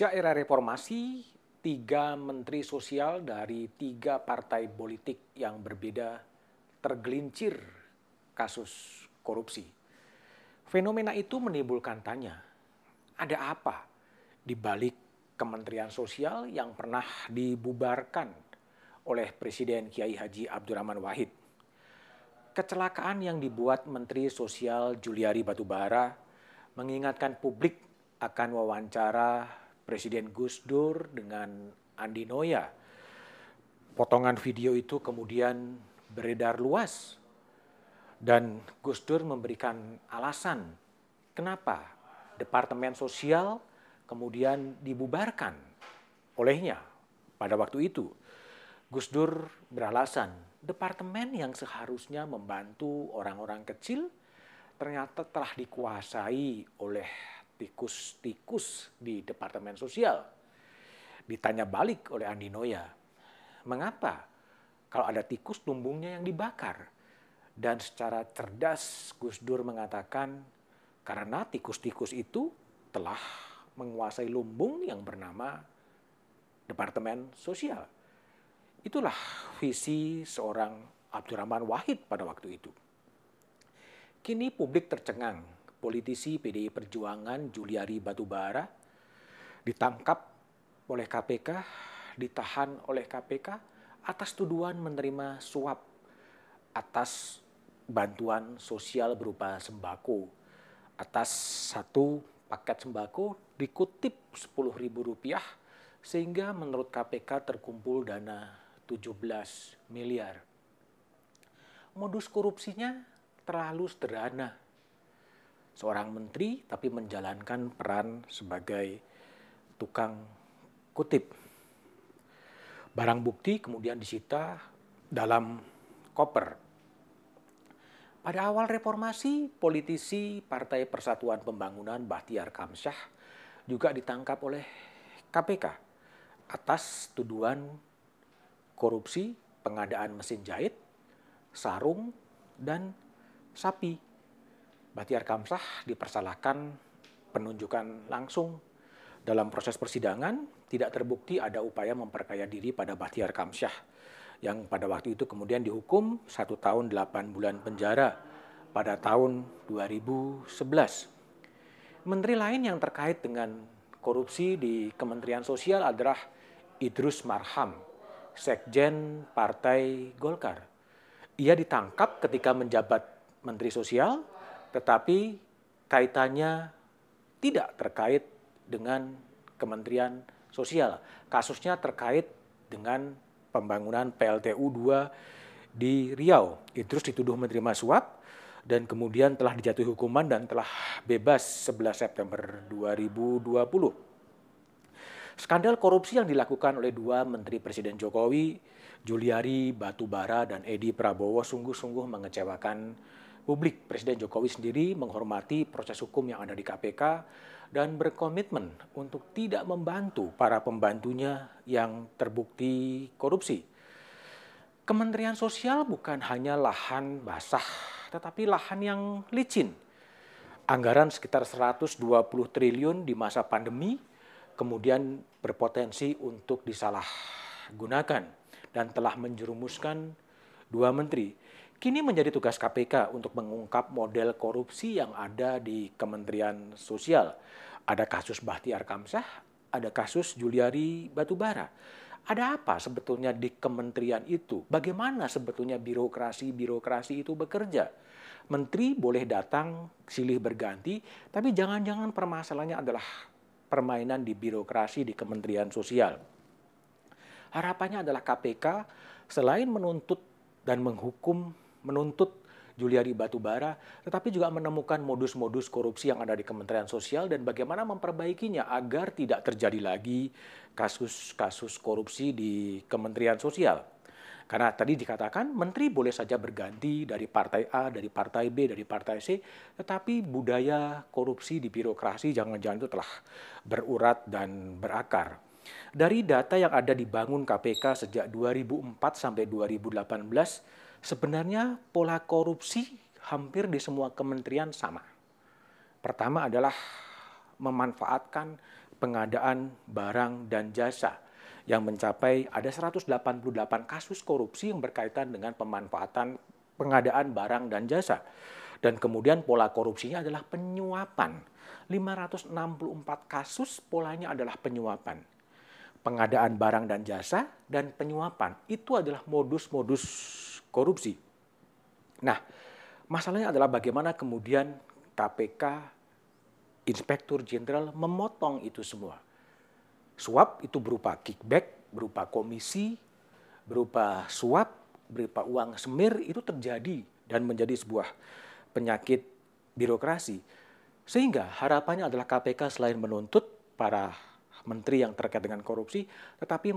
Sejak era reformasi, tiga menteri sosial dari tiga partai politik yang berbeda tergelincir kasus korupsi. Fenomena itu menimbulkan tanya, ada apa di balik Kementerian Sosial yang pernah dibubarkan oleh Presiden Kiai Haji Abdurrahman Wahid? Kecelakaan yang dibuat Menteri Sosial Juliari Batubara mengingatkan publik akan wawancara Presiden Gus Dur dengan Andi Noya. Potongan video itu kemudian beredar luas dan Gus Dur memberikan alasan kenapa Departemen Sosial kemudian dibubarkan olehnya pada waktu itu. Gus Dur beralasan departemen yang seharusnya membantu orang-orang kecil ternyata telah dikuasai oleh tikus-tikus di Departemen Sosial. Ditanya balik oleh Andi Noya, mengapa kalau ada tikus lumbungnya yang dibakar? Dan secara cerdas Gus Dur mengatakan, karena tikus-tikus itu telah menguasai lumbung yang bernama Departemen Sosial. Itulah visi seorang Abdurrahman Wahid pada waktu itu. Kini publik tercengang politisi PDI Perjuangan Juliari Batubara ditangkap oleh KPK, ditahan oleh KPK atas tuduhan menerima suap atas bantuan sosial berupa sembako. Atas satu paket sembako dikutip Rp10.000 sehingga menurut KPK terkumpul dana 17 miliar. Modus korupsinya terlalu sederhana seorang menteri tapi menjalankan peran sebagai tukang kutip. Barang bukti kemudian disita dalam koper. Pada awal reformasi, politisi Partai Persatuan Pembangunan Bahtiar Kamsyah juga ditangkap oleh KPK atas tuduhan korupsi pengadaan mesin jahit, sarung, dan sapi Bahtiar Kamsah dipersalahkan penunjukan langsung dalam proses persidangan tidak terbukti ada upaya memperkaya diri pada Bahtiar Kamsyah yang pada waktu itu kemudian dihukum satu tahun delapan bulan penjara pada tahun 2011. Menteri lain yang terkait dengan korupsi di Kementerian Sosial adalah Idrus Marham, Sekjen Partai Golkar. Ia ditangkap ketika menjabat Menteri Sosial tetapi kaitannya tidak terkait dengan Kementerian Sosial. Kasusnya terkait dengan pembangunan PLTU 2 di Riau. Idrus dituduh menerima suap dan kemudian telah dijatuhi hukuman dan telah bebas 11 September 2020. Skandal korupsi yang dilakukan oleh dua Menteri Presiden Jokowi, Juliari Batubara dan Edi Prabowo sungguh-sungguh mengecewakan publik. Presiden Jokowi sendiri menghormati proses hukum yang ada di KPK dan berkomitmen untuk tidak membantu para pembantunya yang terbukti korupsi. Kementerian Sosial bukan hanya lahan basah, tetapi lahan yang licin. Anggaran sekitar 120 triliun di masa pandemi kemudian berpotensi untuk disalahgunakan dan telah menjerumuskan dua menteri. Kini menjadi tugas KPK untuk mengungkap model korupsi yang ada di Kementerian Sosial. Ada kasus Bahtiar Kamsah, ada kasus Juliari Batubara. Ada apa sebetulnya di kementerian itu? Bagaimana sebetulnya birokrasi-birokrasi itu bekerja? Menteri boleh datang silih berganti, tapi jangan-jangan permasalahannya adalah permainan di birokrasi di Kementerian Sosial. Harapannya adalah KPK selain menuntut dan menghukum menuntut Juliari Batubara, tetapi juga menemukan modus-modus korupsi yang ada di Kementerian Sosial dan bagaimana memperbaikinya agar tidak terjadi lagi kasus-kasus korupsi di Kementerian Sosial. Karena tadi dikatakan menteri boleh saja berganti dari partai A, dari partai B, dari partai C, tetapi budaya korupsi di birokrasi jangan-jangan itu telah berurat dan berakar. Dari data yang ada dibangun KPK sejak 2004 sampai 2018, Sebenarnya pola korupsi hampir di semua kementerian sama. Pertama adalah memanfaatkan pengadaan barang dan jasa yang mencapai ada 188 kasus korupsi yang berkaitan dengan pemanfaatan pengadaan barang dan jasa. Dan kemudian pola korupsinya adalah penyuapan. 564 kasus polanya adalah penyuapan. Pengadaan barang dan jasa dan penyuapan itu adalah modus-modus korupsi. Nah, masalahnya adalah bagaimana kemudian KPK Inspektur Jenderal memotong itu semua. Suap itu berupa kickback, berupa komisi, berupa suap, berupa uang semir itu terjadi dan menjadi sebuah penyakit birokrasi. Sehingga harapannya adalah KPK selain menuntut para menteri yang terkait dengan korupsi, tetapi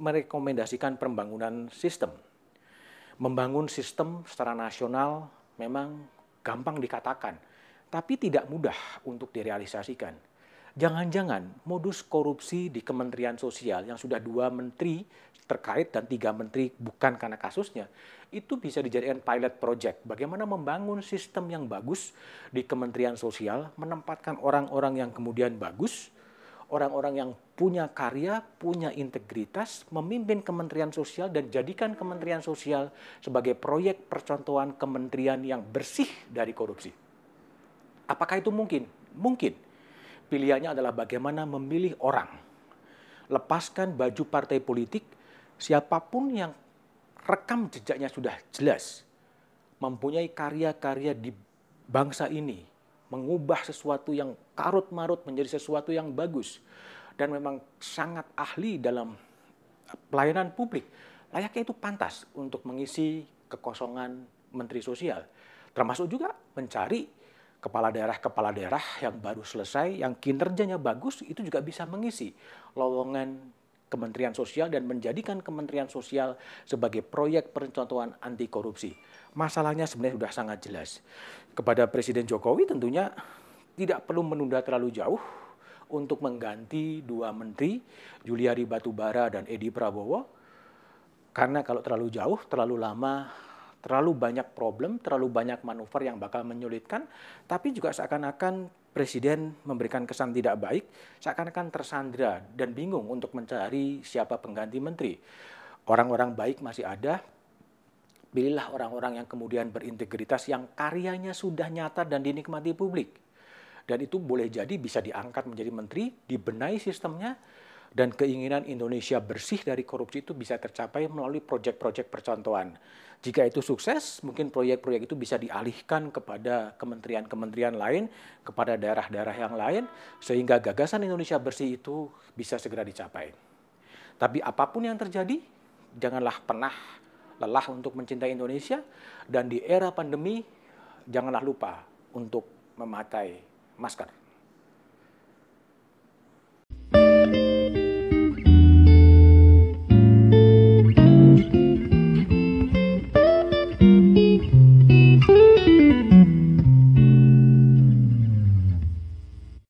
merekomendasikan pembangunan sistem. Membangun sistem secara nasional memang gampang dikatakan, tapi tidak mudah untuk direalisasikan. Jangan-jangan modus korupsi di Kementerian Sosial yang sudah dua menteri terkait dan tiga menteri bukan karena kasusnya, itu bisa dijadikan pilot project. Bagaimana membangun sistem yang bagus di Kementerian Sosial, menempatkan orang-orang yang kemudian bagus, orang-orang yang punya karya, punya integritas, memimpin Kementerian Sosial dan jadikan Kementerian Sosial sebagai proyek percontohan kementerian yang bersih dari korupsi. Apakah itu mungkin? Mungkin. Pilihannya adalah bagaimana memilih orang. Lepaskan baju partai politik, siapa pun yang rekam jejaknya sudah jelas, mempunyai karya-karya di bangsa ini, mengubah sesuatu yang karut-marut menjadi sesuatu yang bagus, dan memang sangat ahli dalam pelayanan publik, layaknya itu pantas untuk mengisi kekosongan Menteri Sosial. Termasuk juga mencari kepala daerah-kepala daerah yang baru selesai, yang kinerjanya bagus, itu juga bisa mengisi lowongan Kementerian Sosial dan menjadikan Kementerian Sosial sebagai proyek percontohan anti korupsi. Masalahnya sebenarnya sudah sangat jelas. Kepada Presiden Jokowi tentunya tidak perlu menunda terlalu jauh untuk mengganti dua menteri, Juliari Batubara dan Edi Prabowo. Karena kalau terlalu jauh, terlalu lama terlalu banyak problem, terlalu banyak manuver yang bakal menyulitkan, tapi juga seakan-akan presiden memberikan kesan tidak baik, seakan-akan tersandra dan bingung untuk mencari siapa pengganti menteri. Orang-orang baik masih ada, pilihlah orang-orang yang kemudian berintegritas yang karyanya sudah nyata dan dinikmati publik. Dan itu boleh jadi bisa diangkat menjadi menteri, dibenahi sistemnya, dan keinginan Indonesia bersih dari korupsi itu bisa tercapai melalui proyek-proyek percontohan. Jika itu sukses, mungkin proyek-proyek itu bisa dialihkan kepada kementerian-kementerian lain, kepada daerah-daerah yang lain, sehingga gagasan Indonesia bersih itu bisa segera dicapai. Tapi apa pun yang terjadi, janganlah pernah lelah untuk mencintai Indonesia, dan di era pandemi, janganlah lupa untuk memakai más caro.